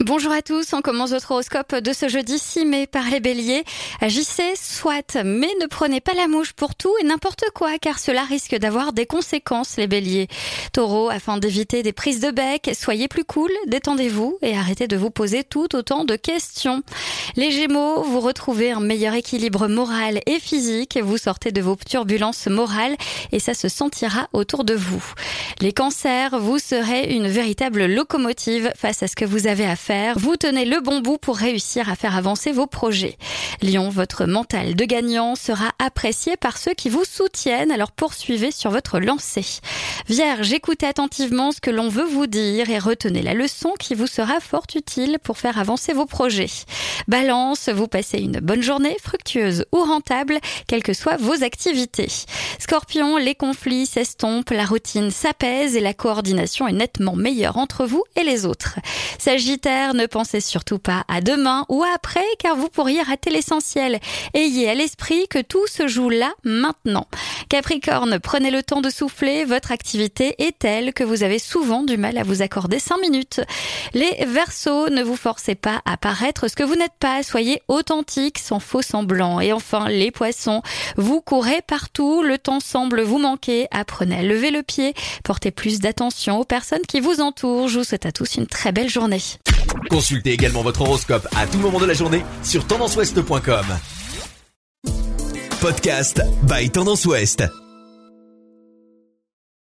Bonjour à tous, on commence votre horoscope de ce jeudi 6 mai par les béliers. Agissez, soit, mais ne prenez pas la mouche pour tout et n'importe quoi car cela risque d'avoir des conséquences les béliers. Taureau, afin d'éviter des prises de bec, soyez plus cool, détendez-vous et arrêtez de vous poser tout autant de questions. Les gémeaux, vous retrouvez un meilleur équilibre moral et physique, vous sortez de vos turbulences morales et ça se sentira autour de vous. Les cancers, vous serez une véritable locomotive face à ce que vous avez à faire. Vous tenez le bon bout pour réussir à faire avancer vos projets. Lion, votre mental de gagnant sera apprécié par ceux qui vous soutiennent, alors poursuivez sur votre lancée. Vierge, écoutez attentivement ce que l'on veut vous dire et retenez la leçon qui vous sera fort utile pour faire avancer vos projets. Balance, vous passez une bonne journée, fructueuse ou rentable, quelles que soient vos activités. Scorpion, les conflits s'estompent, la routine s'apaise et la coordination est nettement meilleure entre vous et les autres. Sagittaire, ne pensez surtout pas à demain ou à après car vous pourriez rater l'essentiel. Ayez à l'esprit que tout se joue là, maintenant. Capricorne, prenez le temps de souffler, votre activité est telle que vous avez souvent du mal à vous accorder 5 minutes. Les Verseaux, ne vous forcez pas à paraître ce que vous n'êtes pas, soyez authentique sans faux semblant. Et enfin, les Poissons, vous courez partout, le temps semble vous manquer, apprenez à lever le pied, portez plus d'attention aux personnes qui vous entourent. Je vous souhaite à tous une très belle journée. Consultez également votre horoscope à tout moment de la journée sur tendanceouest.com. Podcast by Tendance Ouest.